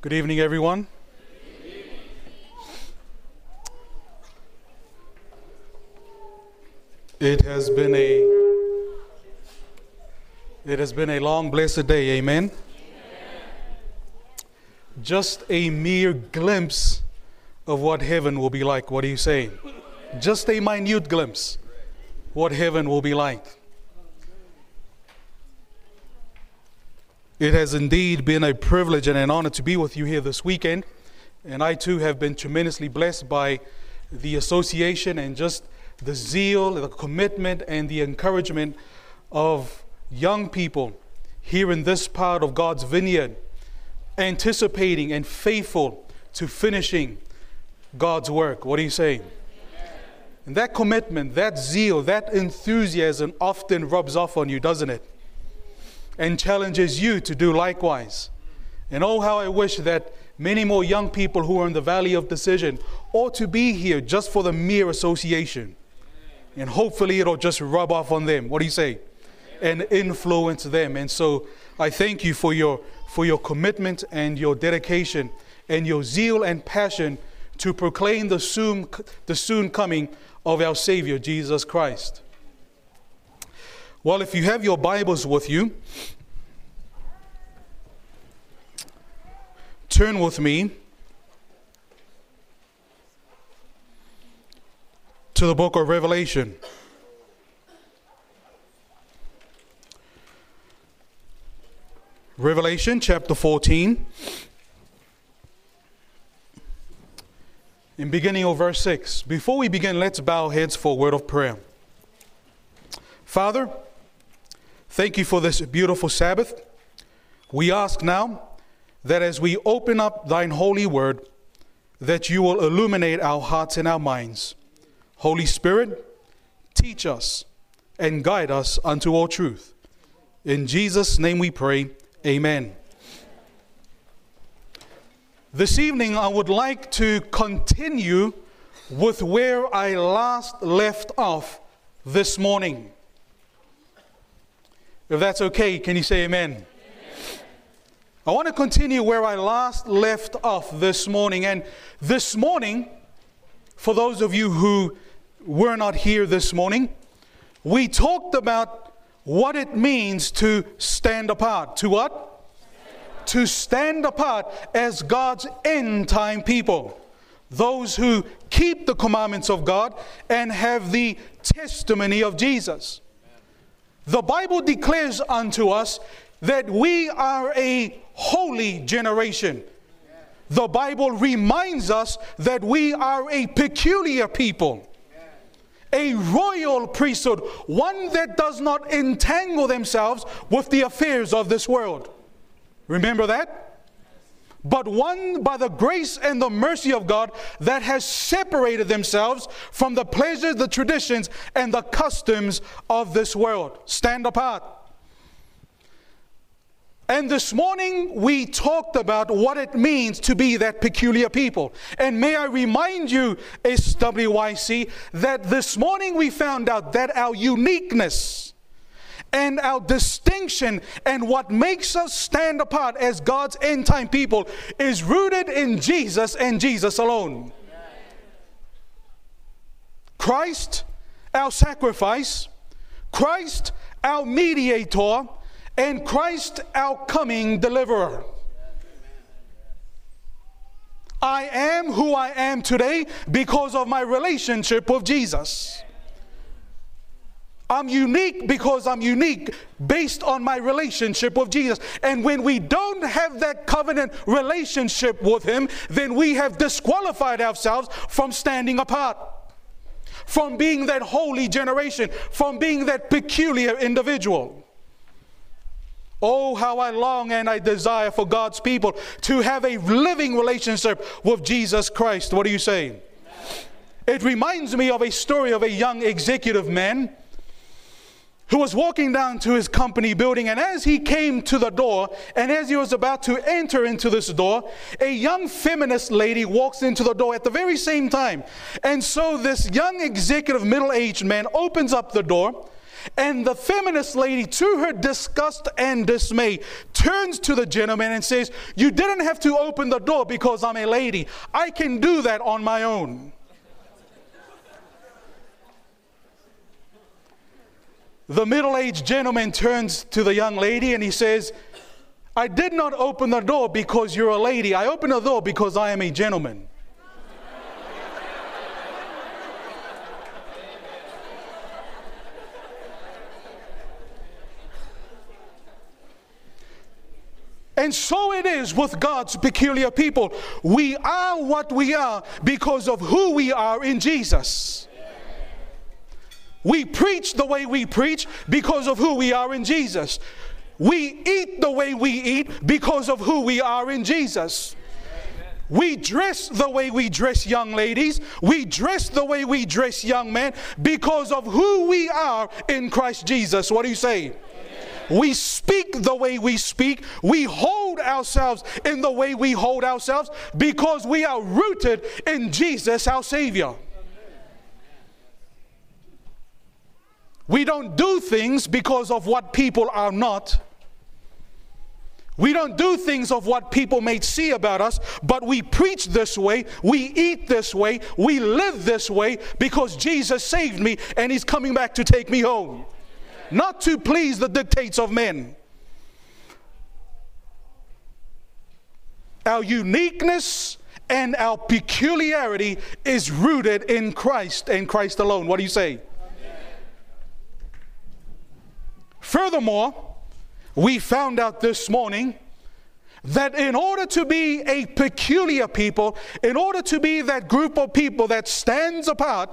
Good evening, everyone. It has been a it has been a long blessed day, amen. amen. Just a mere glimpse of what heaven will be like. What are you saying? Just a minute glimpse what heaven will be like. It has indeed been a privilege and an honor to be with you here this weekend. And I too have been tremendously blessed by the association and just the zeal, the commitment, and the encouragement of young people here in this part of God's vineyard, anticipating and faithful to finishing God's work. What are you saying? And that commitment, that zeal, that enthusiasm often rubs off on you, doesn't it? And challenges you to do likewise. And oh, how I wish that many more young people who are in the valley of decision ought to be here just for the mere association. And hopefully it'll just rub off on them. What do you say? And influence them. And so I thank you for your for your commitment and your dedication and your zeal and passion to proclaim the soon the soon coming of our Savior Jesus Christ. Well, if you have your Bibles with you, turn with me to the book of Revelation. Revelation chapter 14. In beginning of verse 6. Before we begin, let's bow heads for a word of prayer. Father, Thank you for this beautiful Sabbath. We ask now that as we open up thine holy word, that you will illuminate our hearts and our minds. Holy Spirit, teach us and guide us unto all truth. In Jesus' name we pray, amen. This evening, I would like to continue with where I last left off this morning. If that's okay, can you say amen? amen? I want to continue where I last left off this morning. And this morning, for those of you who were not here this morning, we talked about what it means to stand apart. To what? To stand apart as God's end time people. Those who keep the commandments of God and have the testimony of Jesus. The Bible declares unto us that we are a holy generation. The Bible reminds us that we are a peculiar people, a royal priesthood, one that does not entangle themselves with the affairs of this world. Remember that? But one by the grace and the mercy of God that has separated themselves from the pleasures, the traditions, and the customs of this world. Stand apart. And this morning we talked about what it means to be that peculiar people. And may I remind you, SWYC, that this morning we found out that our uniqueness and our distinction and what makes us stand apart as God's end time people is rooted in Jesus and Jesus alone. Christ, our sacrifice, Christ, our mediator, and Christ, our coming deliverer. I am who I am today because of my relationship with Jesus. I'm unique because I'm unique based on my relationship with Jesus. And when we don't have that covenant relationship with Him, then we have disqualified ourselves from standing apart, from being that holy generation, from being that peculiar individual. Oh, how I long and I desire for God's people to have a living relationship with Jesus Christ. What are you saying? It reminds me of a story of a young executive man who was walking down to his company building. And as he came to the door, and as he was about to enter into this door, a young feminist lady walks into the door at the very same time. And so this young executive middle aged man opens up the door. And the feminist lady, to her disgust and dismay, turns to the gentleman and says, You didn't have to open the door because I'm a lady. I can do that on my own. The middle aged gentleman turns to the young lady and he says, I did not open the door because you're a lady. I opened the door because I am a gentleman. And so it is with God's peculiar people. We are what we are because of who we are in Jesus. We preach the way we preach because of who we are in Jesus. We eat the way we eat because of who we are in Jesus. We dress the way we dress young ladies. We dress the way we dress young men because of who we are in Christ Jesus. What do you say? We speak the way we speak. We hold ourselves in the way we hold ourselves because we are rooted in Jesus, our Savior. We don't do things because of what people are not. We don't do things of what people may see about us, but we preach this way, we eat this way, we live this way because Jesus saved me and He's coming back to take me home not to please the dictates of men. Our uniqueness and our peculiarity is rooted in Christ and Christ alone. What do you say? Amen. Furthermore, we found out this morning that in order to be a peculiar people, in order to be that group of people that stands apart,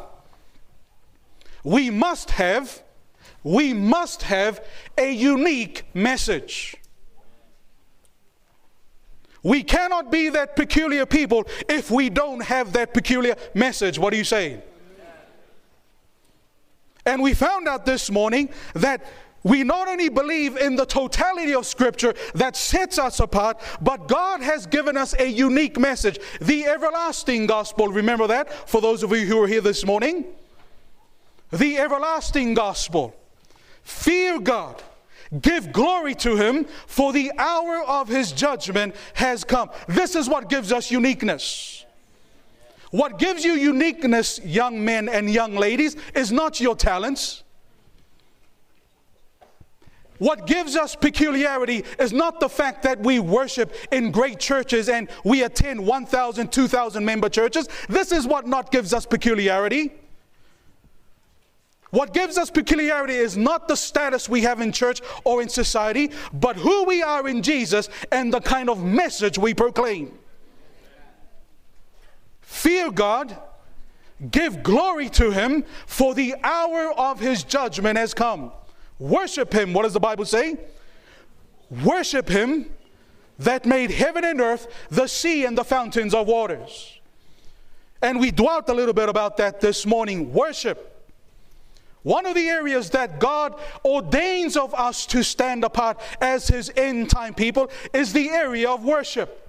we must have we must have a unique message. We cannot be that peculiar people if we don't have that peculiar message. What do you say? And we found out this morning that we not only believe in the totality of Scripture that sets us apart, but God has given us a unique message the everlasting gospel. Remember that for those of you who are here this morning? The everlasting gospel. Fear God. Give glory to Him, for the hour of His judgment has come. This is what gives us uniqueness. What gives you uniqueness, young men and young ladies, is not your talents. What gives us peculiarity is not the fact that we worship in great churches and we attend 1,000, 2,000 member churches. This is what not gives us peculiarity. What gives us peculiarity is not the status we have in church or in society, but who we are in Jesus and the kind of message we proclaim. Fear God, give glory to Him, for the hour of His judgment has come. Worship Him. What does the Bible say? Worship Him that made heaven and earth, the sea and the fountains of waters. And we dwelt a little bit about that this morning. Worship. One of the areas that God ordains of us to stand apart as His end time people is the area of worship.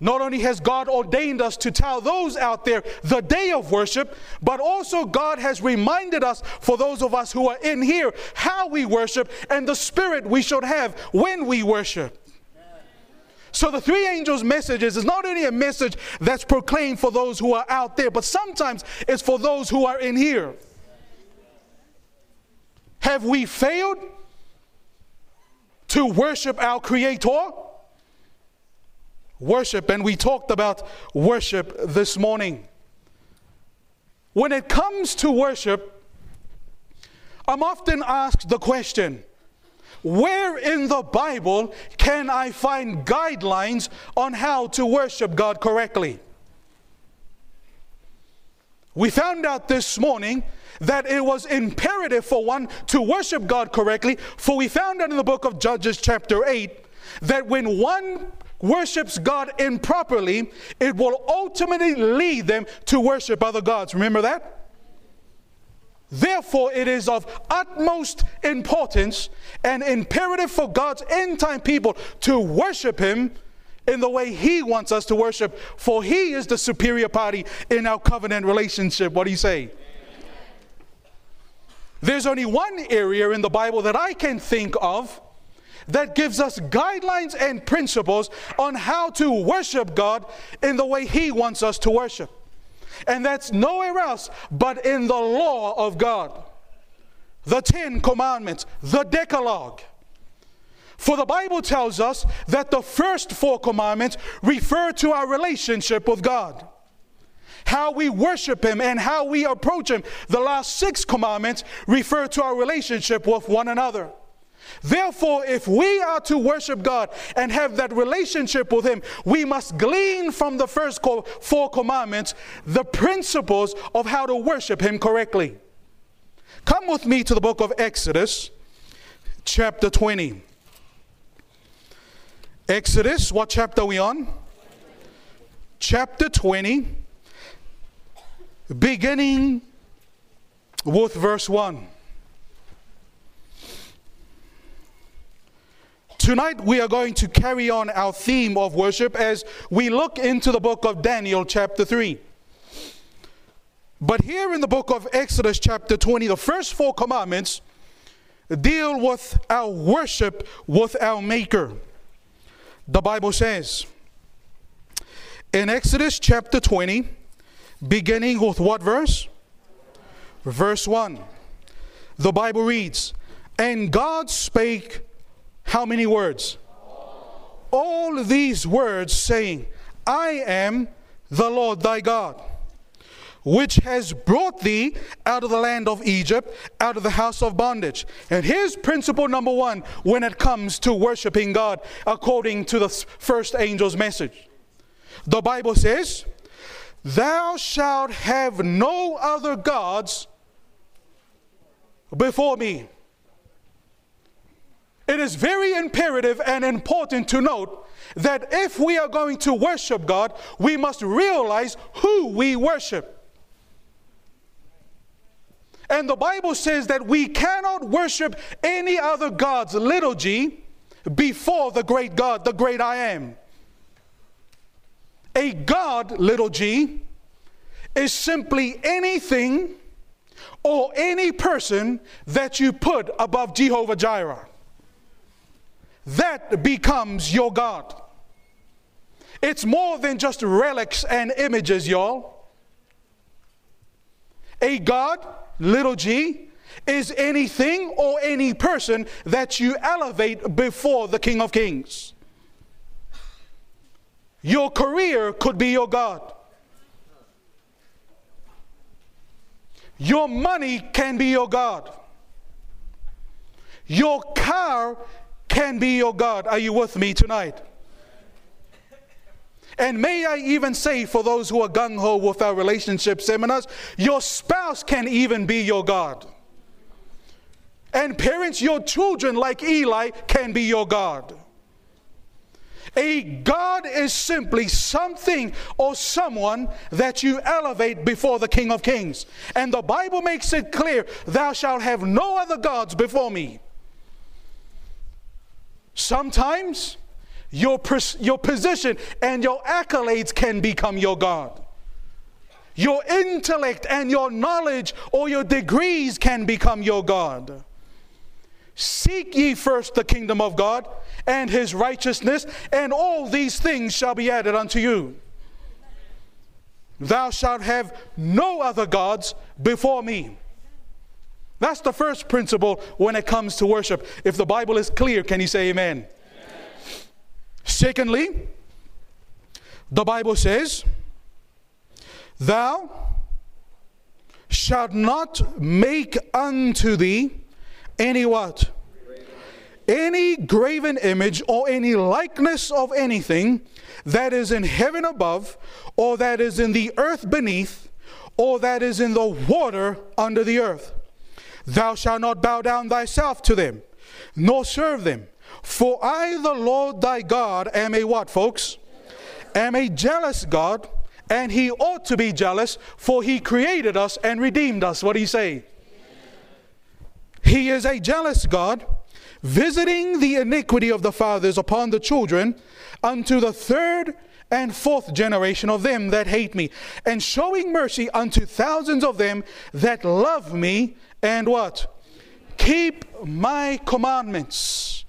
Not only has God ordained us to tell those out there the day of worship, but also God has reminded us, for those of us who are in here, how we worship and the spirit we should have when we worship. So the three angels' messages is not only a message that's proclaimed for those who are out there, but sometimes it's for those who are in here. Have we failed to worship our Creator? Worship, and we talked about worship this morning. When it comes to worship, I'm often asked the question where in the Bible can I find guidelines on how to worship God correctly? We found out this morning that it was imperative for one to worship God correctly, for we found out in the book of Judges, chapter 8, that when one worships God improperly, it will ultimately lead them to worship other gods. Remember that? Therefore, it is of utmost importance and imperative for God's end time people to worship Him in the way He wants us to worship, for He is the superior party in our covenant relationship. What do you say? There's only one area in the Bible that I can think of that gives us guidelines and principles on how to worship God in the way He wants us to worship. And that's nowhere else but in the law of God. The Ten Commandments, the Decalogue. For the Bible tells us that the first four commandments refer to our relationship with God, how we worship Him, and how we approach Him. The last six commandments refer to our relationship with one another. Therefore, if we are to worship God and have that relationship with Him, we must glean from the first four commandments the principles of how to worship Him correctly. Come with me to the book of Exodus, chapter 20. Exodus, what chapter are we on? Chapter 20, beginning with verse 1. Tonight, we are going to carry on our theme of worship as we look into the book of Daniel, chapter 3. But here in the book of Exodus, chapter 20, the first four commandments deal with our worship with our Maker. The Bible says in Exodus chapter 20, beginning with what verse? Verse 1. The Bible reads, And God spake how many words? All these words saying, I am the Lord thy God, which has brought thee out of the land of Egypt, out of the house of bondage. And here's principle number one when it comes to worshiping God according to the first angel's message. The Bible says, Thou shalt have no other gods before me. It is very imperative and important to note that if we are going to worship God, we must realize who we worship. And the Bible says that we cannot worship any other gods, little g, before the great God, the great I am. A God, little g, is simply anything or any person that you put above Jehovah Jireh that becomes your God. It's more than just relics and images, y'all. A God, little g, is anything or any person that you elevate before the King of Kings. Your career could be your God. Your money can be your God. Your car can be your God. Are you with me tonight? And may I even say, for those who are gung ho with our relationship seminars, your spouse can even be your God. And parents, your children, like Eli, can be your God. A God is simply something or someone that you elevate before the King of Kings. And the Bible makes it clear Thou shalt have no other gods before me. Sometimes your, your position and your accolades can become your God. Your intellect and your knowledge or your degrees can become your God. Seek ye first the kingdom of God and his righteousness, and all these things shall be added unto you. Thou shalt have no other gods before me. That's the first principle when it comes to worship. If the Bible is clear, can you say amen? amen? Secondly, the Bible says, Thou shalt not make unto thee any what? Any graven image or any likeness of anything that is in heaven above, or that is in the earth beneath, or that is in the water under the earth. Thou shalt not bow down thyself to them, nor serve them. For I, the Lord thy God, am a what, folks? Am a jealous God, and he ought to be jealous, for he created us and redeemed us. What do you say? He is a jealous God, visiting the iniquity of the fathers upon the children unto the third and fourth generation of them that hate me, and showing mercy unto thousands of them that love me and what? Keep my commandments.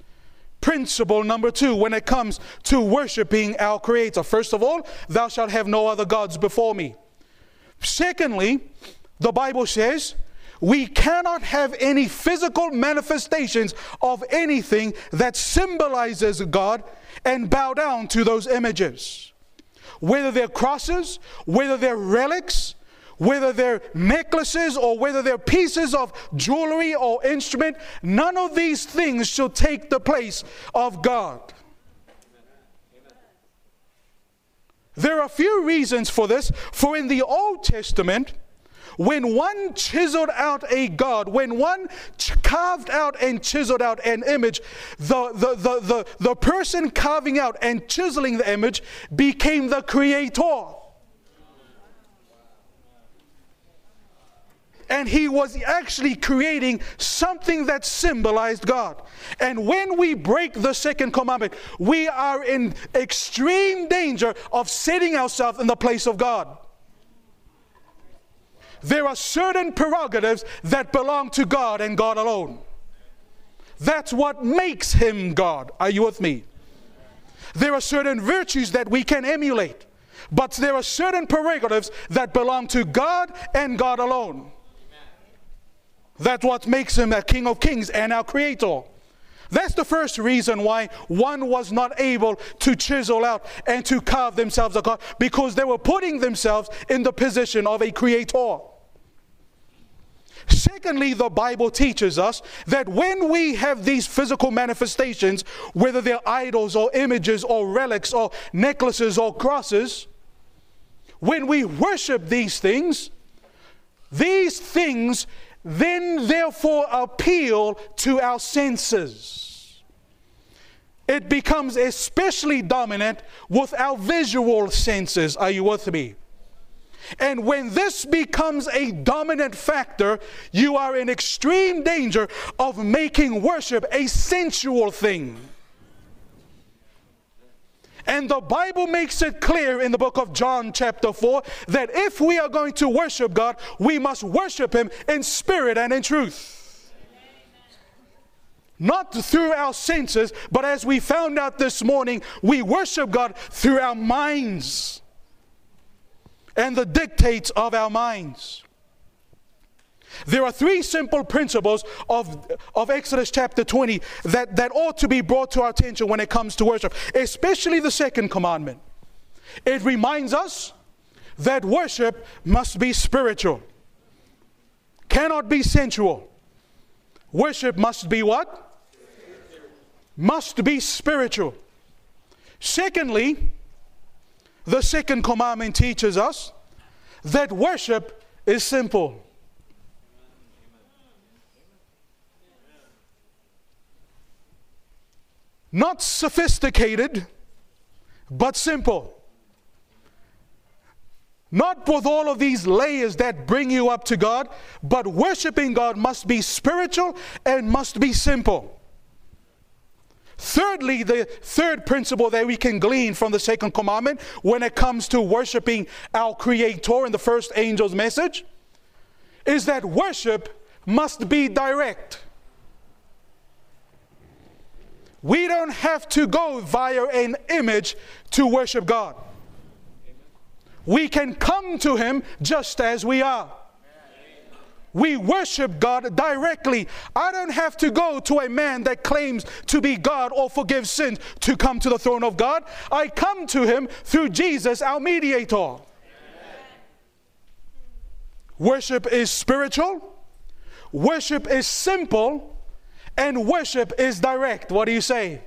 Principle number two when it comes to worshiping our Creator. First of all, thou shalt have no other gods before me. Secondly, the Bible says, we cannot have any physical manifestations of anything that symbolizes God and bow down to those images. Whether they're crosses, whether they're relics, whether they're necklaces or whether they're pieces of jewelry or instrument, none of these things shall take the place of God. There are a few reasons for this. For in the Old Testament, when one chiseled out a God, when one carved out and chiseled out an image, the, the, the, the, the person carving out and chiseling the image became the creator. And he was actually creating something that symbolized God. And when we break the second commandment, we are in extreme danger of setting ourselves in the place of God there are certain prerogatives that belong to God and God alone. That's what makes him God. Are you with me? There are certain virtues that we can emulate, but there are certain prerogatives that belong to God and God alone. That's what makes him a King of Kings and our Creator. That's the first reason why one was not able to chisel out and to carve themselves a God because they were putting themselves in the position of a creator. Secondly, the Bible teaches us that when we have these physical manifestations, whether they're idols or images or relics or necklaces or crosses, when we worship these things, these things then therefore appeal to our senses. It becomes especially dominant with our visual senses. Are you with me? And when this becomes a dominant factor, you are in extreme danger of making worship a sensual thing. And the Bible makes it clear in the book of John, chapter 4, that if we are going to worship God, we must worship Him in spirit and in truth. Not through our senses, but as we found out this morning, we worship God through our minds and the dictates of our minds. There are three simple principles of, of Exodus chapter 20 that, that ought to be brought to our attention when it comes to worship, especially the second commandment. It reminds us that worship must be spiritual, cannot be sensual. Worship must be what? Must be spiritual. Secondly, the second commandment teaches us that worship is simple. Not sophisticated, but simple. Not with all of these layers that bring you up to God, but worshiping God must be spiritual and must be simple. Thirdly, the third principle that we can glean from the second commandment when it comes to worshiping our Creator in the first angel's message is that worship must be direct. We don't have to go via an image to worship God. We can come to Him just as we are. We worship God directly. I don't have to go to a man that claims to be God or forgive sins to come to the throne of God. I come to him through Jesus, our mediator. Amen. Worship is spiritual, worship is simple, and worship is direct. What do you say? Amen.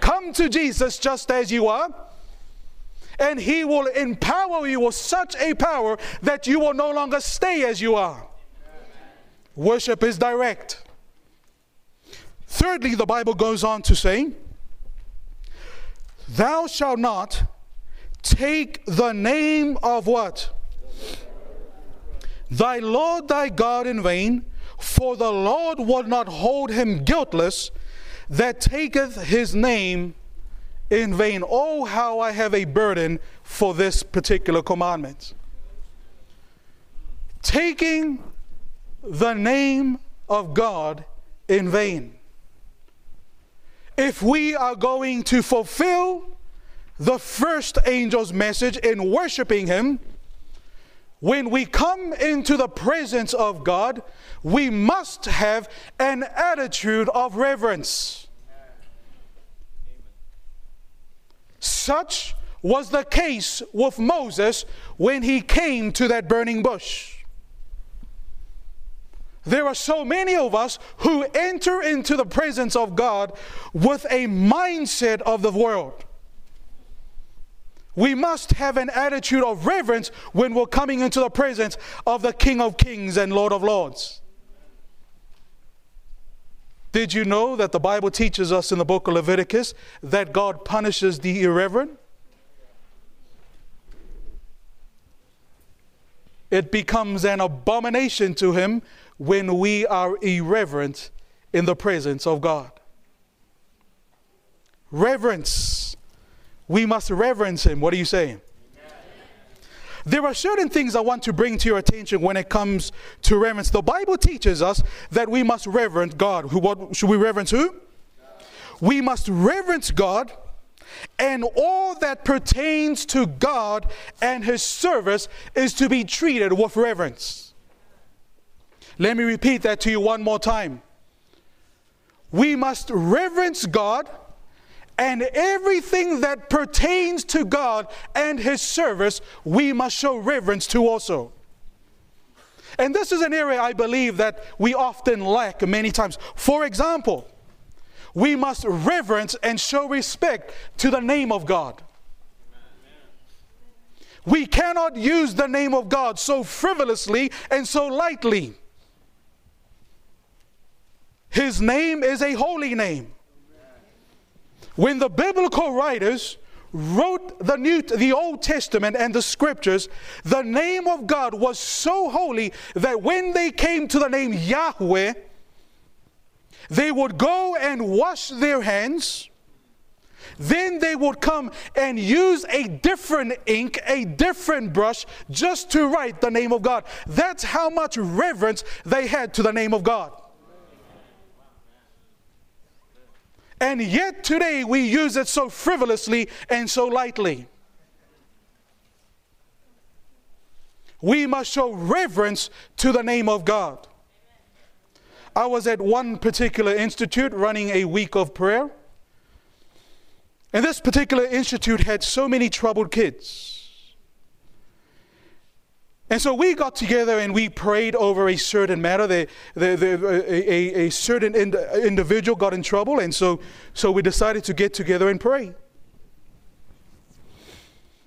Come to Jesus just as you are and He will empower you with such a power that you will no longer stay as you are. Worship is direct. Thirdly, the Bible goes on to say, Thou shalt not take the name of what? Thy Lord thy God in vain, for the Lord will not hold him guiltless that taketh his name in vain. Oh, how I have a burden for this particular commandment. Taking the name of God in vain. If we are going to fulfill the first angel's message in worshiping Him, when we come into the presence of God, we must have an attitude of reverence. Such was the case with Moses when he came to that burning bush. There are so many of us who enter into the presence of God with a mindset of the world. We must have an attitude of reverence when we're coming into the presence of the King of Kings and Lord of Lords. Did you know that the Bible teaches us in the book of Leviticus that God punishes the irreverent? It becomes an abomination to him when we are irreverent in the presence of God. Reverence. We must reverence him. What are you saying? There are certain things I want to bring to your attention when it comes to reverence. The Bible teaches us that we must reverence God. Who, what, should we reverence who? We must reverence God and all that pertains to God and His service is to be treated with reverence. Let me repeat that to you one more time. We must reverence God and everything that pertains to God and His service, we must show reverence to also. And this is an area I believe that we often lack many times. For example, we must reverence and show respect to the name of God. We cannot use the name of God so frivolously and so lightly. His name is a holy name. When the biblical writers wrote the New the Old Testament and the scriptures, the name of God was so holy that when they came to the name Yahweh, they would go and wash their hands. Then they would come and use a different ink, a different brush, just to write the name of God. That's how much reverence they had to the name of God. And yet today we use it so frivolously and so lightly. We must show reverence to the name of God. I was at one particular institute running a week of prayer. And this particular institute had so many troubled kids. And so we got together and we prayed over a certain matter. The, the, the, a, a, certain ind- individual got in trouble, and so, so we decided to get together and pray.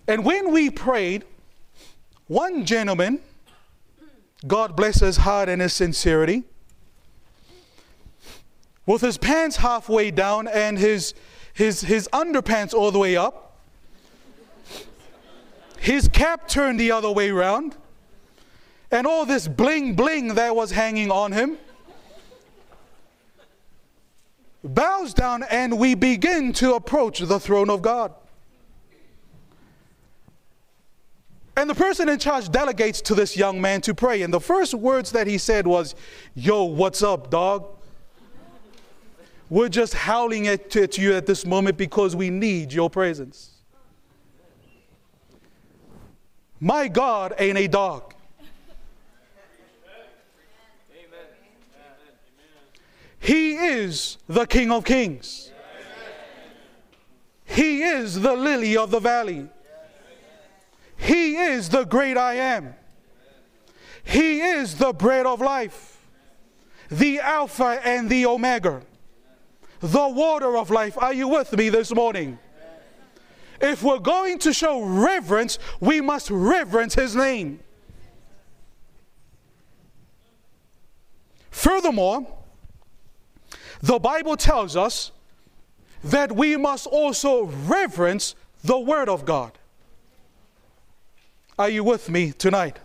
And when we prayed, one gentleman, God bless his heart and his sincerity, with his pants halfway down and his, his, his underpants all the way up, his cap turned the other way around and all this bling bling that was hanging on him bows down and we begin to approach the throne of God. And the person in charge delegates to this young man to pray. And the first words that he said was, Yo, what's up, dog? We're just howling at, at you at this moment because we need your presence. My God ain't a dog. He is the King of Kings. He is the lily of the valley. He is the great I am. He is the bread of life, the Alpha and the Omega, the water of life. Are you with me this morning? If we're going to show reverence, we must reverence His name. Furthermore, the Bible tells us that we must also reverence the Word of God. Are you with me tonight?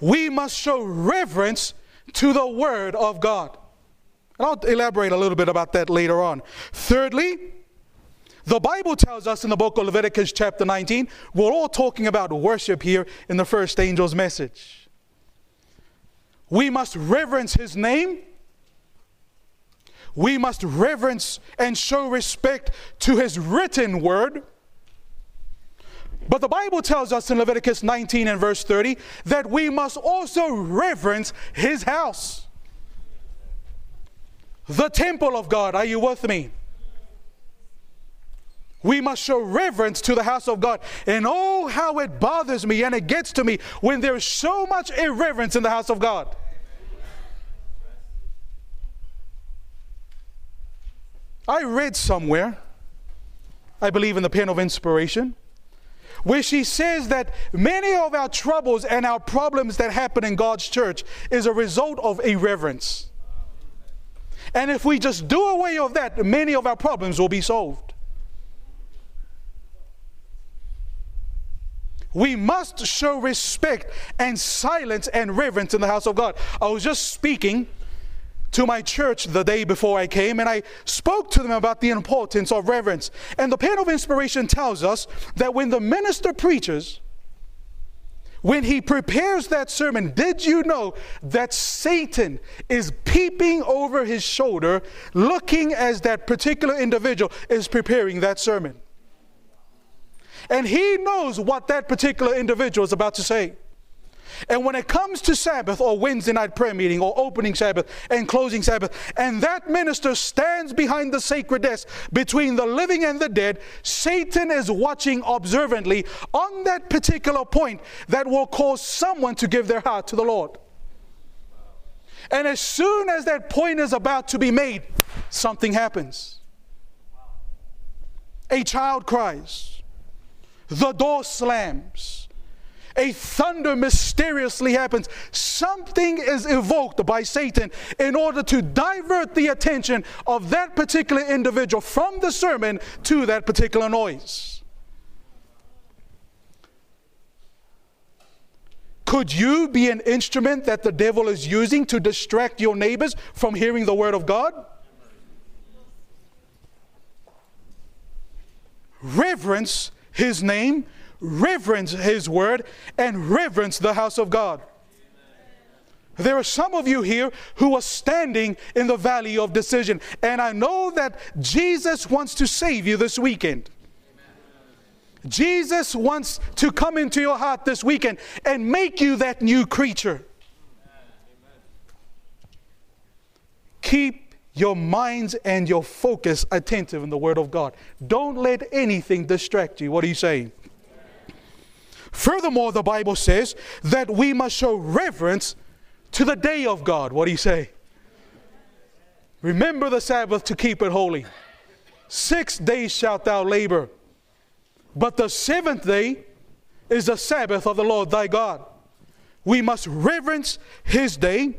We must show reverence to the Word of God. And I'll elaborate a little bit about that later on. Thirdly, the Bible tells us in the book of Leviticus, chapter 19, we're all talking about worship here in the first angel's message. We must reverence his name. We must reverence and show respect to his written word. But the Bible tells us in Leviticus 19 and verse 30 that we must also reverence his house. The temple of God. Are you with me? We must show reverence to the house of God. And oh, how it bothers me and it gets to me when there is so much irreverence in the house of God. I read somewhere, I believe in the pen of inspiration, where she says that many of our troubles and our problems that happen in God's church is a result of irreverence. And if we just do away with that, many of our problems will be solved. We must show respect and silence and reverence in the house of God. I was just speaking to my church the day before I came, and I spoke to them about the importance of reverence. And the pen of inspiration tells us that when the minister preaches, when he prepares that sermon, did you know that Satan is peeping over his shoulder, looking as that particular individual is preparing that sermon? And he knows what that particular individual is about to say. And when it comes to Sabbath or Wednesday night prayer meeting or opening Sabbath and closing Sabbath, and that minister stands behind the sacred desk between the living and the dead, Satan is watching observantly on that particular point that will cause someone to give their heart to the Lord. And as soon as that point is about to be made, something happens. A child cries, the door slams a thunder mysteriously happens. Something is evoked by Satan in order to divert the attention of that particular individual from the sermon to that particular noise. Could you be an instrument that the devil is using to distract your neighbors from hearing the word of God? Reverence his name reverence His word, and reverence the house of God. There are some of you here who are standing in the valley of decision, and I know that Jesus wants to save you this weekend. Jesus wants to come into your heart this weekend and make you that new creature. Keep your minds and your focus attentive in the Word of God. Don't let anything distract you. What are you saying? Furthermore, the Bible says that we must show reverence to the day of God. What do you say? Remember the Sabbath to keep it holy. Six days shalt thou labor, but the seventh day is the Sabbath of the Lord thy God. We must reverence his day.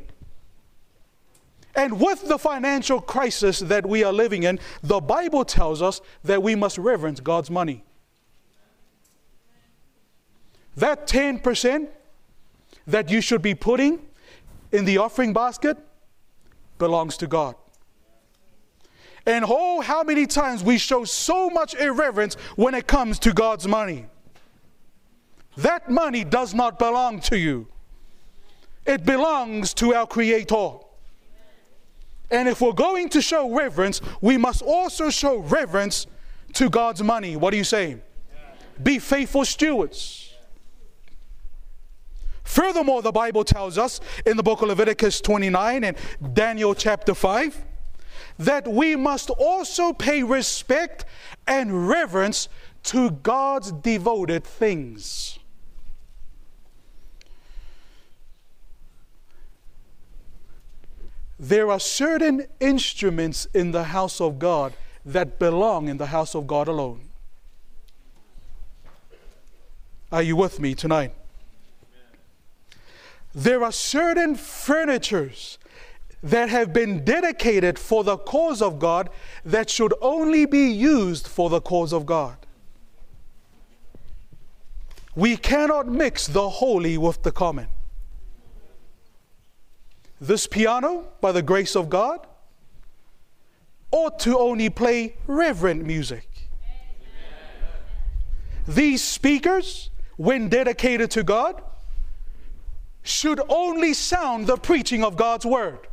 And with the financial crisis that we are living in, the Bible tells us that we must reverence God's money. That 10% that you should be putting in the offering basket belongs to God. And oh, how many times we show so much irreverence when it comes to God's money. That money does not belong to you, it belongs to our Creator. And if we're going to show reverence, we must also show reverence to God's money. What are you saying? Be faithful stewards. Furthermore, the Bible tells us in the book of Leviticus 29 and Daniel chapter 5 that we must also pay respect and reverence to God's devoted things. There are certain instruments in the house of God that belong in the house of God alone. Are you with me tonight? There are certain furnitures that have been dedicated for the cause of God that should only be used for the cause of God. We cannot mix the holy with the common. This piano, by the grace of God, ought to only play reverent music. These speakers, when dedicated to God, should only sound the preaching of God's word.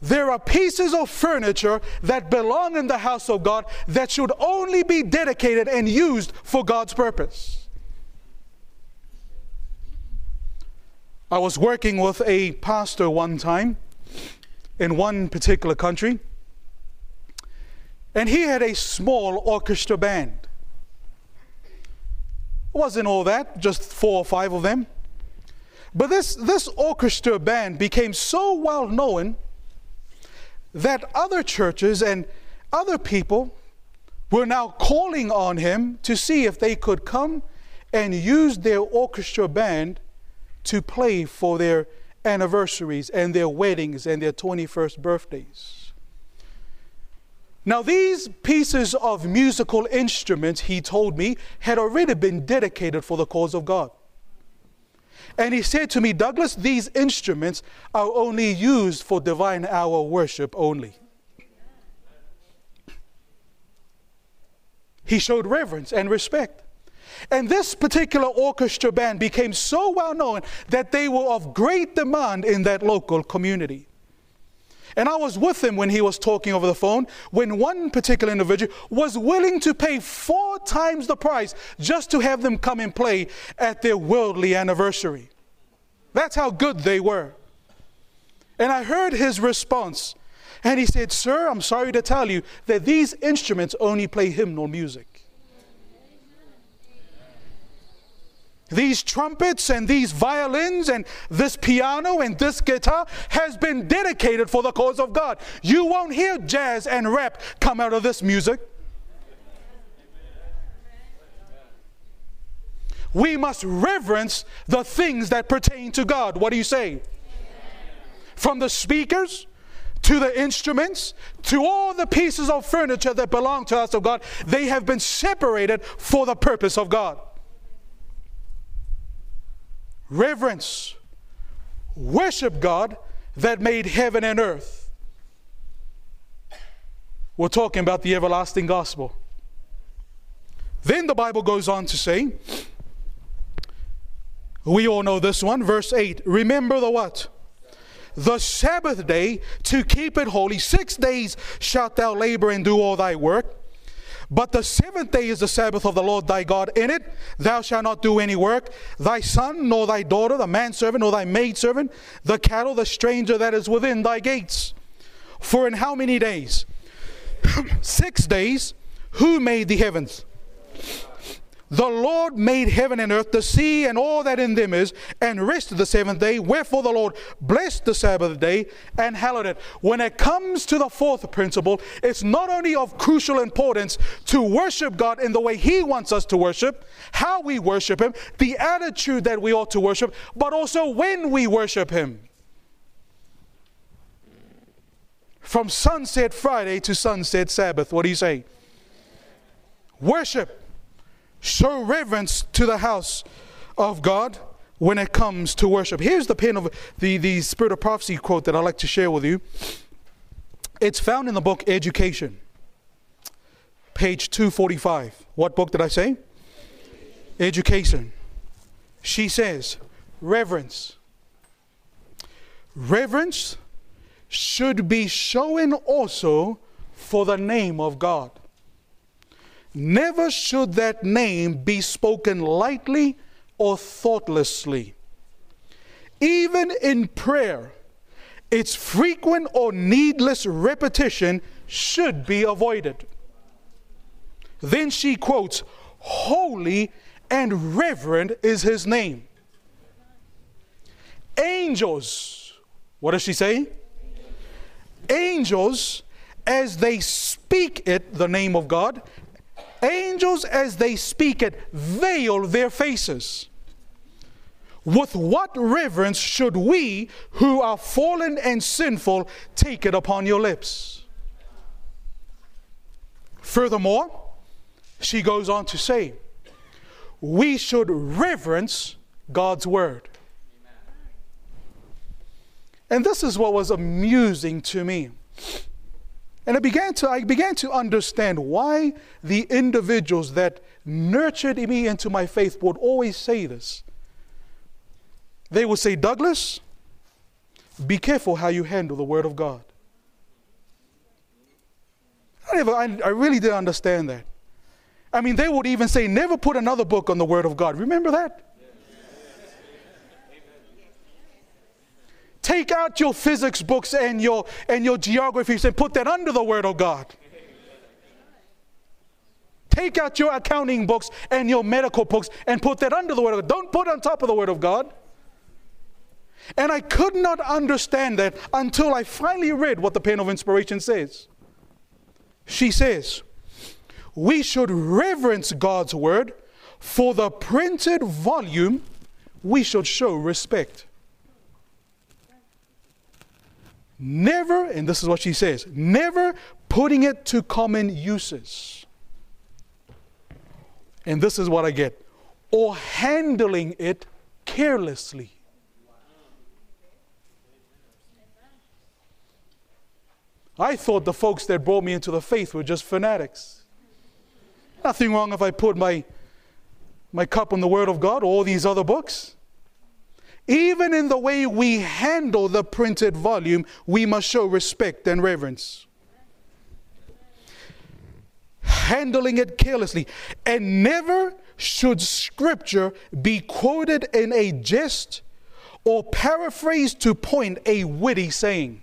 There are pieces of furniture that belong in the house of God that should only be dedicated and used for God's purpose. I was working with a pastor one time in one particular country, and he had a small orchestra band. It wasn't all that, just four or five of them. But this, this orchestra band became so well known that other churches and other people were now calling on him to see if they could come and use their orchestra band to play for their anniversaries and their weddings and their 21st birthdays. Now, these pieces of musical instruments, he told me, had already been dedicated for the cause of God. And he said to me, Douglas, these instruments are only used for divine hour worship only. He showed reverence and respect. And this particular orchestra band became so well known that they were of great demand in that local community. And I was with him when he was talking over the phone when one particular individual was willing to pay four times the price just to have them come and play at their worldly anniversary. That's how good they were. And I heard his response. And he said, Sir, I'm sorry to tell you that these instruments only play hymnal music. These trumpets and these violins and this piano and this guitar has been dedicated for the cause of God. You won't hear jazz and rap come out of this music. We must reverence the things that pertain to God. What do you say? From the speakers to the instruments to all the pieces of furniture that belong to us of God, they have been separated for the purpose of God reverence, worship God that made heaven and earth. We're talking about the everlasting gospel. Then the Bible goes on to say, we all know this one, verse 8. Remember the what? The Sabbath day to keep it holy. Six days shalt thou labor and do all thy work. But the seventh day is the Sabbath of the Lord thy God. In it thou shalt not do any work, thy son, nor thy daughter, the manservant, nor thy maidservant, the cattle, the stranger that is within thy gates. For in how many days? Six days. Who made the heavens? The Lord made heaven and earth, the sea, and all that in them is, and rested the seventh day. Wherefore the Lord blessed the Sabbath day and hallowed it. When it comes to the fourth principle, it's not only of crucial importance to worship God in the way He wants us to worship, how we worship Him, the attitude that we ought to worship, but also when we worship Him. From sunset Friday to sunset Sabbath, what do you say? Worship show reverence to the house of God when it comes to worship. Here's the pen of the, the Spirit of Prophecy quote that I'd like to share with you. It's found in the book Education, page 245. What book did I say? Education. She says, reverence. Reverence should be shown also for the name of God. Never should that name be spoken lightly or thoughtlessly. Even in prayer, its frequent or needless repetition should be avoided. Then she quotes, Holy and reverend is his name. Angels, what does she say? Angels, as they speak it, the name of God, Angels, as they speak it, veil their faces. With what reverence should we, who are fallen and sinful, take it upon your lips? Furthermore, she goes on to say, we should reverence God's word. And this is what was amusing to me. And I began to, I began to understand why the individuals that nurtured me into my faith would always say this. they would say, Douglas, be careful how you handle the Word of God. I, never, I, I really didn't understand that. I mean, they would even say, never put another book on the Word of God. Remember that? Take out your physics books and your, and your geographies and put that under the Word of God. Take out your accounting books and your medical books and put that under the Word of God. Don't put on top of the Word of God. And I could not understand that until I finally read what the pen of inspiration says. She says, We should reverence God's word. For the printed volume, we should show respect. Never, and this is what she says, never putting it to common uses. And this is what I get, or handling it carelessly. I thought the folks that brought me into the faith were just fanatics. Nothing wrong if I put my, my cup on the Word of God or all these other books. Even in the way we handle the printed volume, we must show respect and reverence. Handling it carelessly. And never should Scripture be quoted in a jest or paraphrased to point a witty saying.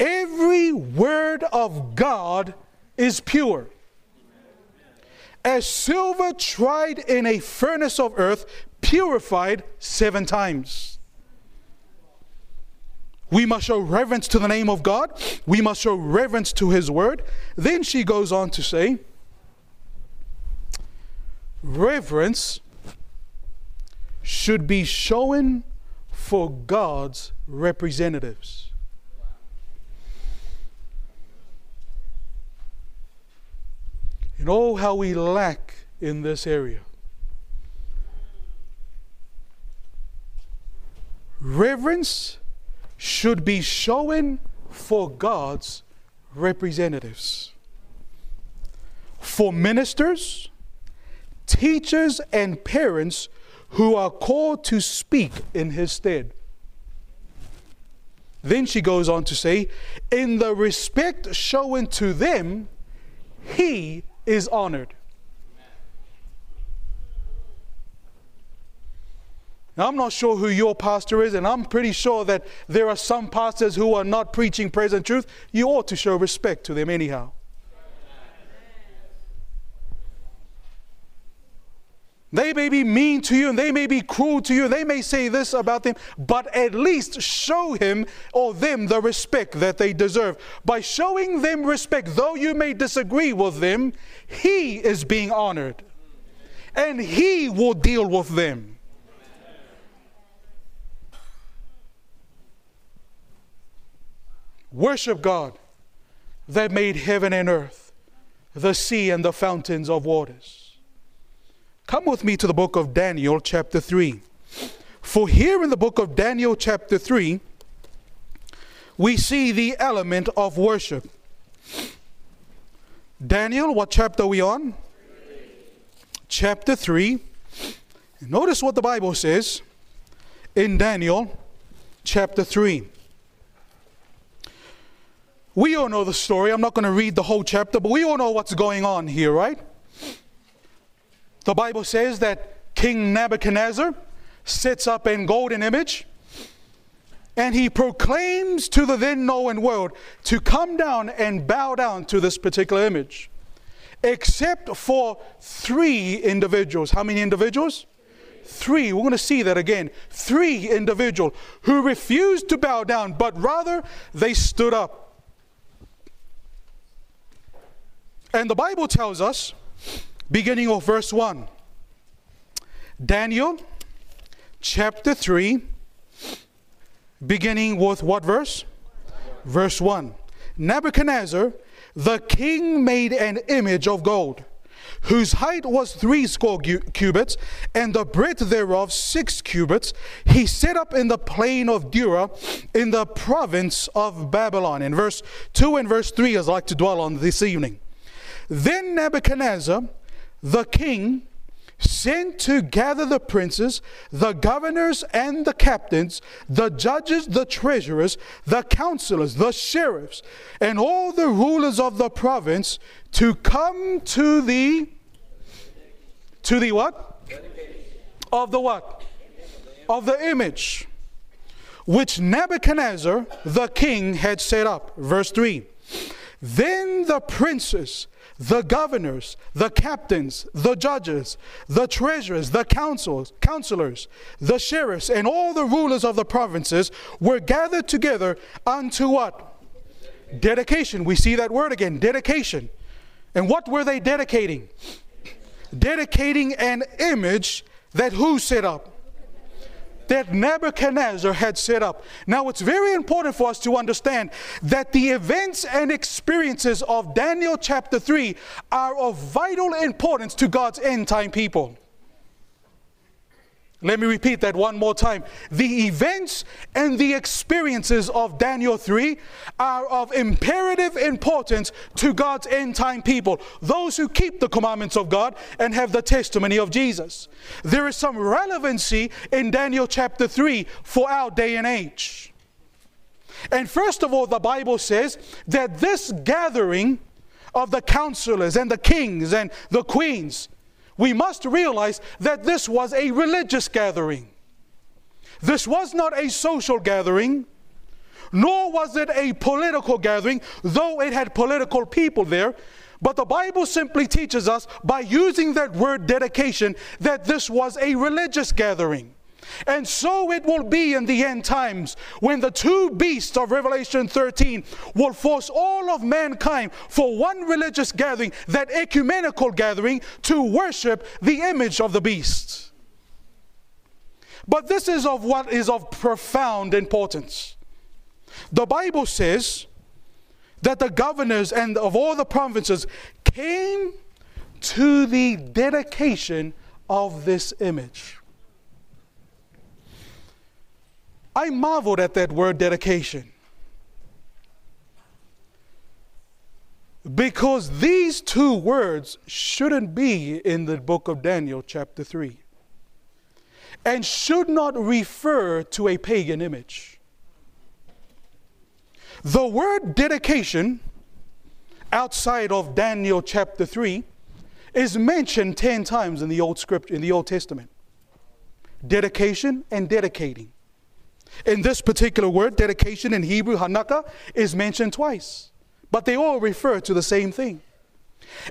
Every word of God is pure. As silver tried in a furnace of earth, purified seven times. We must show reverence to the name of God. We must show reverence to His word. Then she goes on to say, reverence should be shown for God's representatives. And oh, how we lack in this area. Reverence should be shown for God's representatives. For ministers, teachers, and parents who are called to speak in His stead. Then she goes on to say, In the respect shown to them, He is honored. Now, I'm not sure who your pastor is, and I'm pretty sure that there are some pastors who are not preaching praise and truth. You ought to show respect to them, anyhow. They may be mean to you and they may be cruel to you. They may say this about them, but at least show him or them the respect that they deserve. By showing them respect, though you may disagree with them, he is being honored and he will deal with them. Worship God that made heaven and earth, the sea and the fountains of waters. Come with me to the book of Daniel, chapter 3. For here in the book of Daniel, chapter 3, we see the element of worship. Daniel, what chapter are we on? Chapter 3. Notice what the Bible says in Daniel chapter 3. We all know the story. I'm not going to read the whole chapter, but we all know what's going on here, right? The Bible says that King Nebuchadnezzar sets up a golden image and he proclaims to the then known world to come down and bow down to this particular image, except for three individuals. How many individuals? Three. We're going to see that again. Three individuals who refused to bow down, but rather they stood up. And the Bible tells us beginning of verse 1. Daniel chapter 3, beginning with what verse? Verse 1. Nebuchadnezzar, the king, made an image of gold, whose height was three score cubits, and the breadth thereof six cubits. He set up in the plain of Dura, in the province of Babylon. In verse 2 and verse 3, as I like to dwell on this evening. Then Nebuchadnezzar, the king sent to gather the princes, the governors and the captains, the judges, the treasurers, the counselors, the sheriffs, and all the rulers of the province to come to the to the what? Of the what? Of the image which Nebuchadnezzar the king had set up. Verse 3. Then the princes the governors, the captains, the judges, the treasurers, the councils, counselors, the sheriffs, and all the rulers of the provinces were gathered together unto what? Dedication. We see that word again dedication. And what were they dedicating? Dedicating an image that who set up? That Nebuchadnezzar had set up. Now, it's very important for us to understand that the events and experiences of Daniel chapter 3 are of vital importance to God's end time people. Let me repeat that one more time. The events and the experiences of Daniel 3 are of imperative importance to God's end time people, those who keep the commandments of God and have the testimony of Jesus. There is some relevancy in Daniel chapter 3 for our day and age. And first of all, the Bible says that this gathering of the counselors and the kings and the queens we must realize that this was a religious gathering. This was not a social gathering, nor was it a political gathering, though it had political people there. But the Bible simply teaches us by using that word dedication that this was a religious gathering. And so it will be in the end times when the two beasts of Revelation 13 will force all of mankind for one religious gathering, that ecumenical gathering, to worship the image of the beast. But this is of what is of profound importance. The Bible says that the governors and of all the provinces came to the dedication of this image. I marveled at that word dedication. Because these two words shouldn't be in the book of Daniel, chapter 3, and should not refer to a pagan image. The word dedication outside of Daniel chapter 3 is mentioned 10 times in the Old Scripture in the Old Testament. Dedication and dedicating. In this particular word, dedication in Hebrew, Hanukkah, is mentioned twice, but they all refer to the same thing.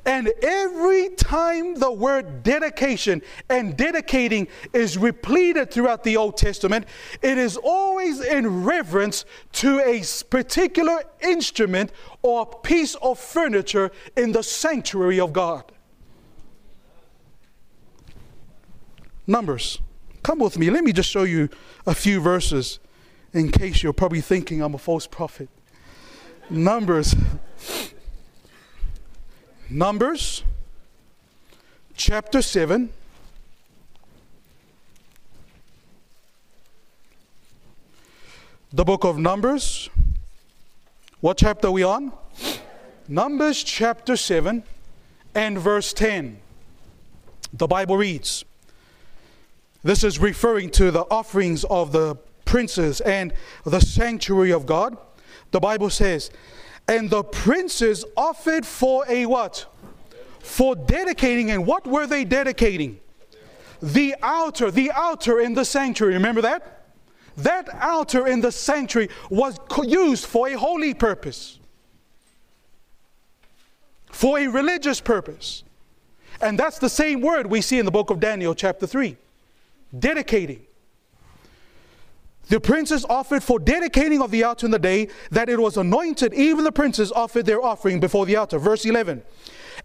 And every time the word dedication and dedicating is repeated throughout the Old Testament, it is always in reverence to a particular instrument or piece of furniture in the sanctuary of God. Numbers. Come with me. Let me just show you a few verses in case you're probably thinking I'm a false prophet. Numbers. Numbers chapter 7. The book of Numbers. What chapter are we on? Numbers chapter 7 and verse 10. The Bible reads this is referring to the offerings of the princes and the sanctuary of God. The Bible says, and the princes offered for a what? For dedicating, and what were they dedicating? The altar, the altar in the sanctuary. Remember that? That altar in the sanctuary was used for a holy purpose, for a religious purpose. And that's the same word we see in the book of Daniel, chapter 3 dedicating. The princes offered for dedicating of the altar in the day that it was anointed. Even the princes offered their offering before the altar. Verse 11.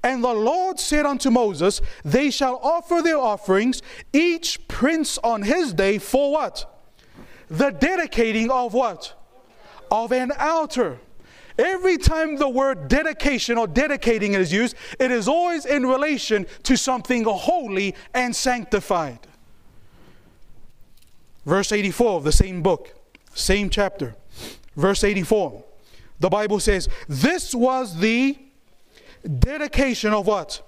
And the Lord said unto Moses, They shall offer their offerings, each prince on his day, for what? The dedicating of what? Of an altar. Every time the word dedication or dedicating is used, it is always in relation to something holy and sanctified. Verse 84 of the same book, same chapter. Verse 84. The Bible says, This was the dedication of what?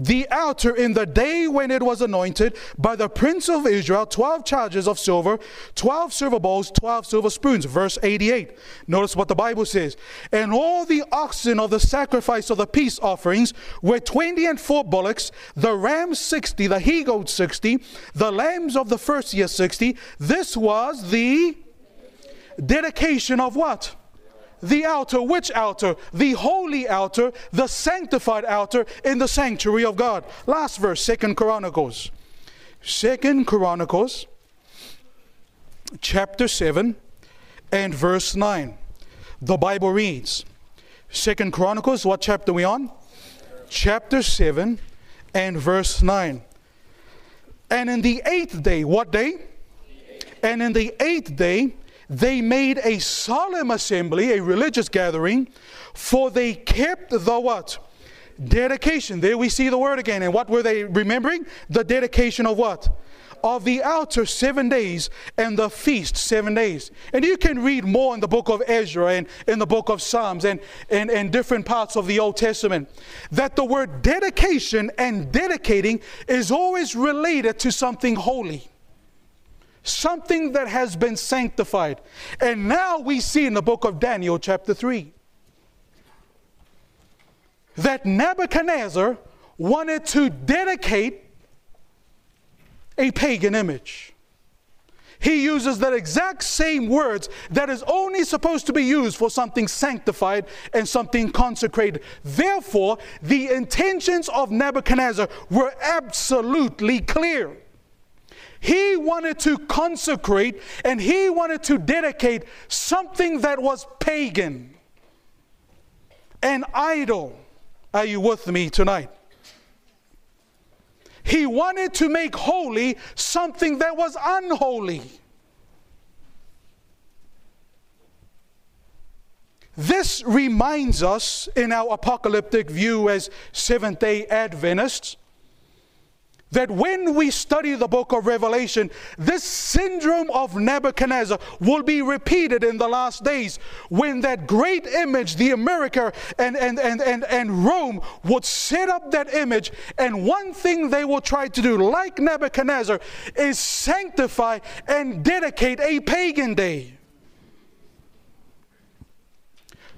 The altar in the day when it was anointed by the prince of Israel 12 charges of silver, 12 silver bowls, 12 silver spoons. Verse 88. Notice what the Bible says. And all the oxen of the sacrifice of the peace offerings were 20 and 4 bullocks, the ram 60, the he goat 60, the lambs of the first year 60. This was the dedication of what? The altar. Which altar? The holy altar, the sanctified altar in the sanctuary of God. Last verse, Second Chronicles. Second Chronicles, chapter 7 and verse 9. The Bible reads, Second Chronicles, what chapter we on? Chapter 7 and verse 9. And in the eighth day, what day? And in the eighth day, they made a solemn assembly, a religious gathering, for they kept the what? Dedication. There we see the word again. And what were they remembering? The dedication of what? Of the altar seven days and the feast seven days. And you can read more in the book of Ezra and in the book of Psalms and, and, and different parts of the Old Testament that the word dedication and dedicating is always related to something holy something that has been sanctified. And now we see in the book of Daniel, chapter 3, that Nebuchadnezzar wanted to dedicate a pagan image. He uses that exact same words that is only supposed to be used for something sanctified and something consecrated. Therefore, the intentions of Nebuchadnezzar were absolutely clear. He wanted to consecrate and he wanted to dedicate something that was pagan, an idol. Are you with me tonight? He wanted to make holy something that was unholy. This reminds us in our apocalyptic view as Seventh day Adventists that when we study the book of Revelation, this syndrome of Nebuchadnezzar will be repeated in the last days when that great image, the America and, and, and, and, and Rome, would set up that image. And one thing they will try to do, like Nebuchadnezzar, is sanctify and dedicate a pagan day.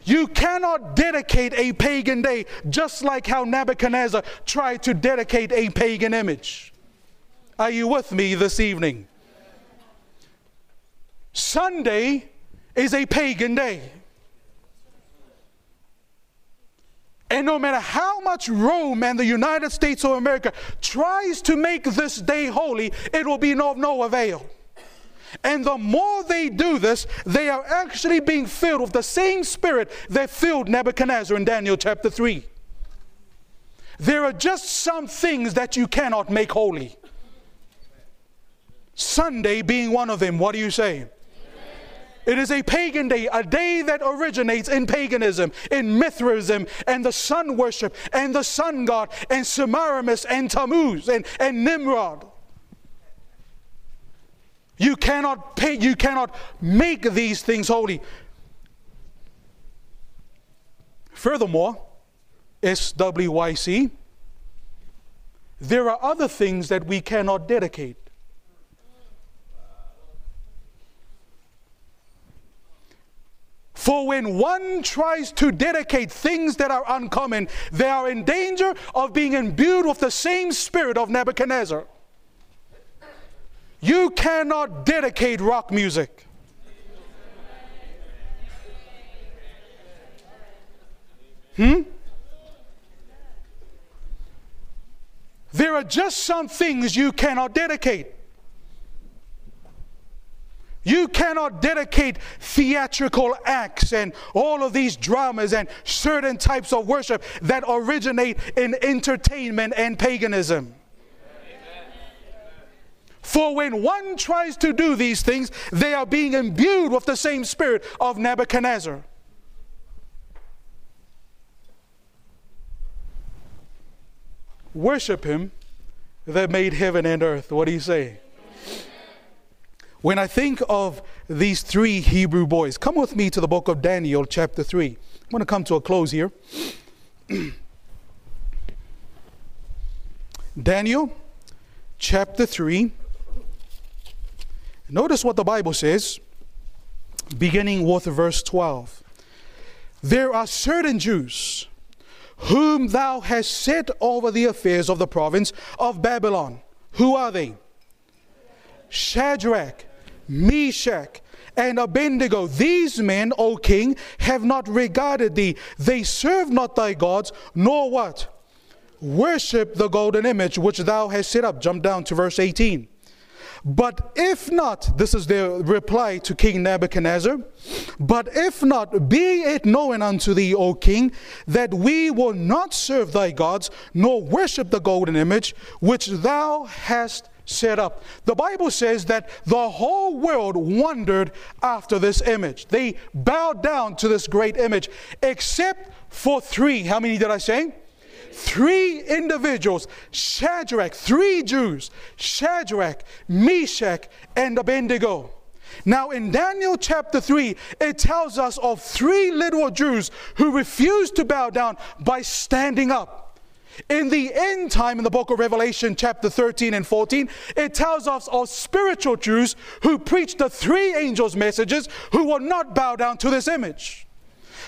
You cannot dedicate a pagan day just like how Nebuchadnezzar tried to dedicate a pagan image. Are you with me this evening? Sunday is a pagan day. And no matter how much Rome and the United States of America tries to make this day holy, it will be of no avail. And the more they do this, they are actually being filled with the same spirit that filled Nebuchadnezzar in Daniel chapter 3. There are just some things that you cannot make holy. Sunday being one of them. What do you say? It is a pagan day, a day that originates in paganism, in Mithraism, and the sun worship, and the sun god, and Semiramis, and Tammuz, and, and Nimrod. You cannot pay, you cannot make these things holy. Furthermore, SWYC, there are other things that we cannot dedicate. For when one tries to dedicate things that are uncommon, they are in danger of being imbued with the same spirit of Nebuchadnezzar. You cannot dedicate rock music. Hmm? There are just some things you cannot dedicate. You cannot dedicate theatrical acts and all of these dramas and certain types of worship that originate in entertainment and paganism. For when one tries to do these things, they are being imbued with the same spirit of Nebuchadnezzar. Worship him that made heaven and earth. What do you say? When I think of these three Hebrew boys, come with me to the book of Daniel, chapter 3. I'm going to come to a close here. Daniel chapter 3. Notice what the Bible says, beginning with verse 12. There are certain Jews whom thou hast set over the affairs of the province of Babylon. Who are they? Shadrach, Meshach, and Abednego. These men, O king, have not regarded thee. They serve not thy gods, nor what? Worship the golden image which thou hast set up. Jump down to verse 18. But if not, this is their reply to King Nebuchadnezzar, but if not, be it known unto thee, O king, that we will not serve thy gods, nor worship the golden image which thou hast set up. The Bible says that the whole world wondered after this image. They bowed down to this great image, except for three. How many did I say? Three individuals Shadrach, three Jews, Shadrach, Meshach, and Abednego. Now, in Daniel chapter 3, it tells us of three little Jews who refused to bow down by standing up. In the end time, in the book of Revelation, chapter 13 and 14, it tells us of spiritual Jews who preached the three angels' messages who will not bow down to this image.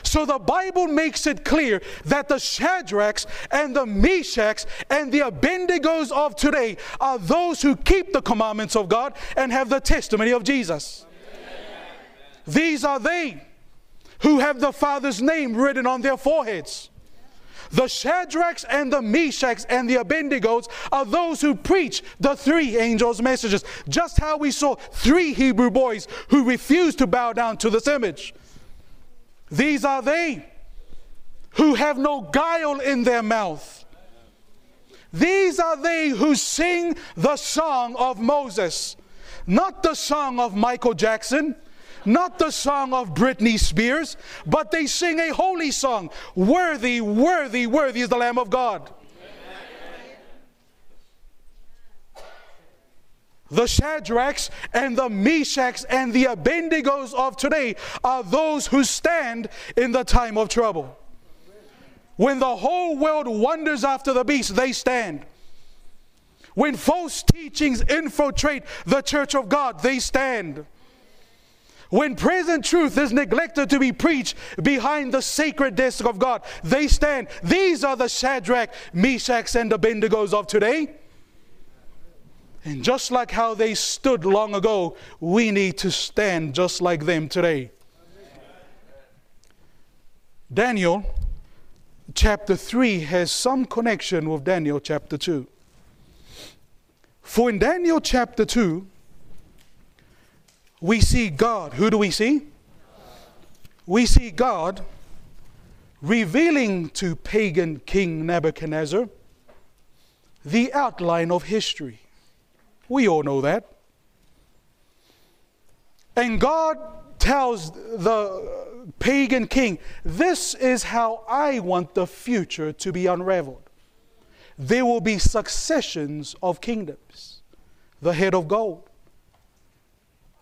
So the Bible makes it clear that the Shadrachs and the Meshachs and the Abednegos of today are those who keep the commandments of God and have the testimony of Jesus. Amen. These are they who have the Father's name written on their foreheads. The Shadrachs and the Meshachs and the Abednegos are those who preach the three angels' messages. Just how we saw three Hebrew boys who refused to bow down to this image. These are they who have no guile in their mouth. These are they who sing the song of Moses, not the song of Michael Jackson, not the song of Britney Spears, but they sing a holy song. Worthy, worthy, worthy is the Lamb of God. The Shadrachs and the Meshachs and the Abednegos of today are those who stand in the time of trouble. When the whole world wonders after the beast, they stand. When false teachings infiltrate the church of God, they stand. When present truth is neglected to be preached behind the sacred desk of God, they stand. These are the Shadrach, Meshachs, and Abednegos of today. And just like how they stood long ago, we need to stand just like them today. Daniel chapter 3 has some connection with Daniel chapter 2. For in Daniel chapter 2, we see God. Who do we see? We see God revealing to pagan King Nebuchadnezzar the outline of history. We all know that. And God tells the pagan king, This is how I want the future to be unraveled. There will be successions of kingdoms the head of gold,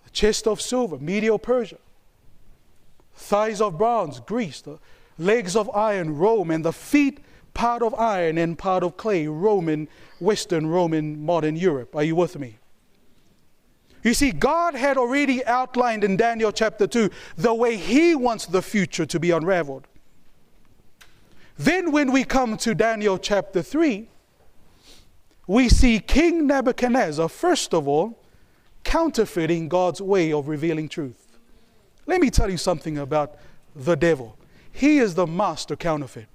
the chest of silver, Medio Persia, thighs of bronze, Greece, the legs of iron, Rome, and the feet part of iron and part of clay, Roman, Western Roman, modern Europe. Are you with me? You see, God had already outlined in Daniel chapter 2 the way He wants the future to be unraveled. Then, when we come to Daniel chapter 3, we see King Nebuchadnezzar, first of all, counterfeiting God's way of revealing truth. Let me tell you something about the devil. He is the master counterfeit.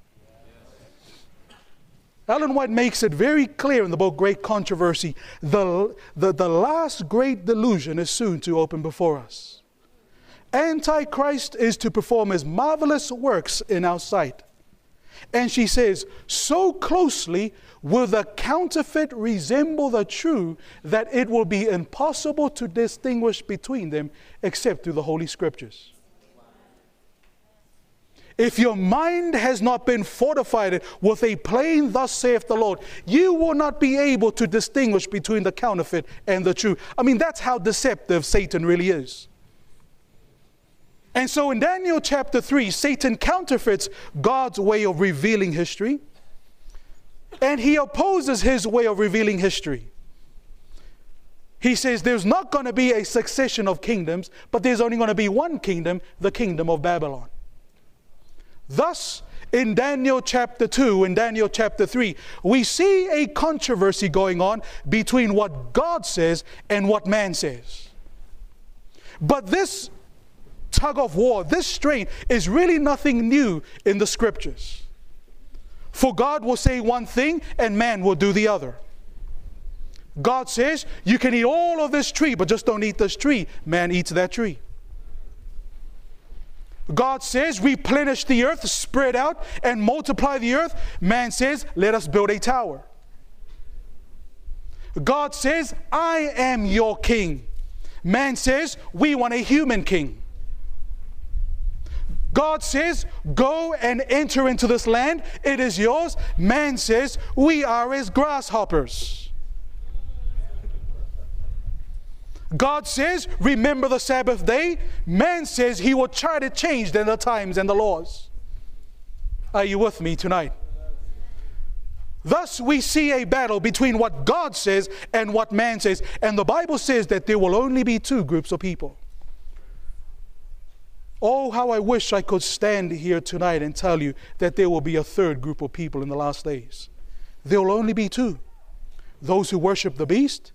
Ellen White makes it very clear in the book Great Controversy the, the, the last great delusion is soon to open before us. Antichrist is to perform his marvelous works in our sight. And she says, so closely will the counterfeit resemble the true that it will be impossible to distinguish between them except through the Holy Scriptures. If your mind has not been fortified with a plain, thus saith the Lord, you will not be able to distinguish between the counterfeit and the true. I mean, that's how deceptive Satan really is. And so in Daniel chapter 3, Satan counterfeits God's way of revealing history. And he opposes his way of revealing history. He says there's not going to be a succession of kingdoms, but there's only going to be one kingdom, the kingdom of Babylon. Thus, in Daniel chapter 2 in Daniel chapter 3, we see a controversy going on between what God says and what man says. But this tug of war, this strain, is really nothing new in the scriptures. For God will say one thing and man will do the other. God says, You can eat all of this tree, but just don't eat this tree. Man eats that tree. God says, Replenish the earth, spread out, and multiply the earth. Man says, Let us build a tower. God says, I am your king. Man says, We want a human king. God says, Go and enter into this land, it is yours. Man says, We are as grasshoppers. God says, remember the Sabbath day. Man says he will try to change the times and the laws. Are you with me tonight? Thus, we see a battle between what God says and what man says. And the Bible says that there will only be two groups of people. Oh, how I wish I could stand here tonight and tell you that there will be a third group of people in the last days. There will only be two those who worship the beast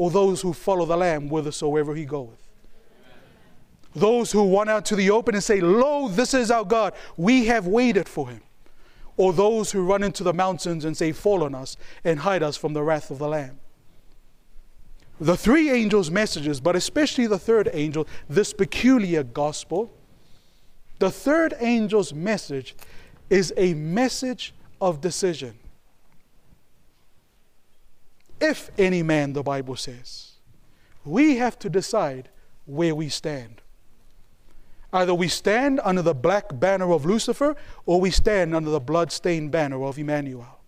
or those who follow the Lamb whithersoever he goeth. Those who run out to the open and say, Lo, this is our God, we have waited for him. Or those who run into the mountains and say, Fall on us and hide us from the wrath of the Lamb. The three angels' messages, but especially the third angel, this peculiar gospel, the third angel's message is a message of decision if any man, the Bible says. We have to decide where we stand. Either we stand under the black banner of Lucifer or we stand under the blood-stained banner of Emmanuel.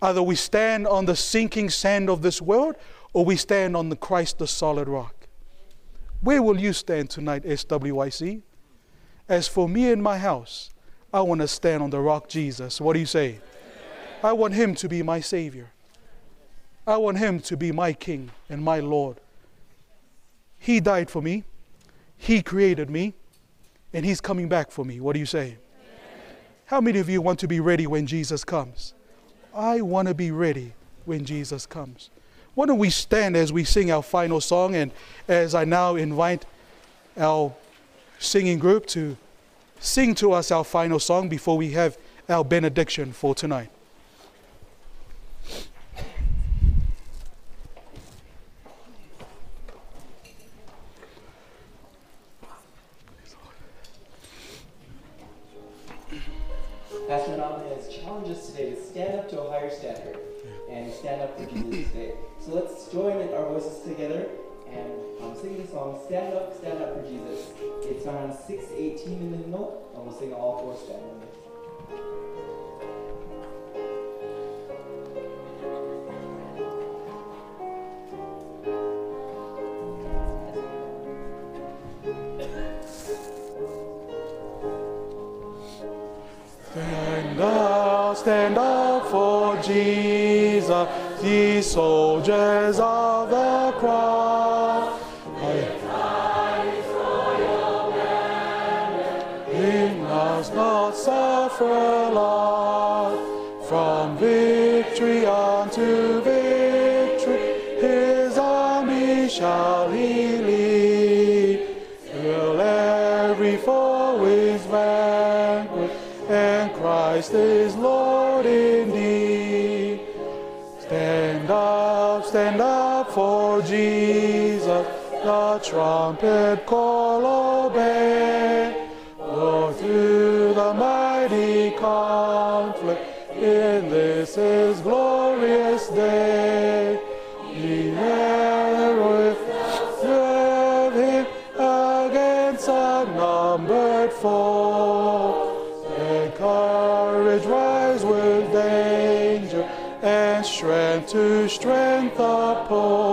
Either we stand on the sinking sand of this world or we stand on the Christ, the solid rock. Where will you stand tonight, SWYC? As for me and my house, I want to stand on the rock Jesus. What do you say? I want him to be my Savior. I want him to be my king and my Lord. He died for me, he created me, and he's coming back for me. What do you say? Amen. How many of you want to be ready when Jesus comes? I want to be ready when Jesus comes. Why don't we stand as we sing our final song and as I now invite our singing group to sing to us our final song before we have our benediction for tonight. Pastor Nami has challenged us today to stand up to a higher standard and stand up for Jesus today. So let's join our voices together and um, sing the song Stand Up, Stand Up for Jesus. It's on 618 in the hymnal, and we'll sing all four stanzas. Stand up for Jesus, ye soldiers of the cross. He must not suffer loss trumpet call obey. Go through the mighty conflict in this his glorious day. He with serve him against a numbered foe. And courage rise with danger and strength to strength uphold.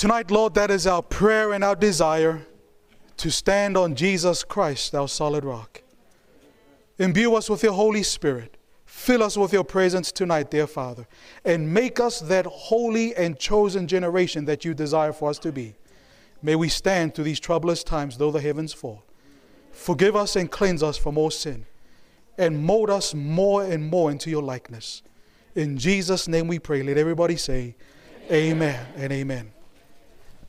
Tonight, Lord, that is our prayer and our desire to stand on Jesus Christ, our solid rock. Imbue us with your Holy Spirit. Fill us with your presence tonight, dear Father, and make us that holy and chosen generation that you desire for us to be. May we stand through these troublous times, though the heavens fall. Forgive us and cleanse us from all sin, and mold us more and more into your likeness. In Jesus' name we pray. Let everybody say, Amen, amen and amen.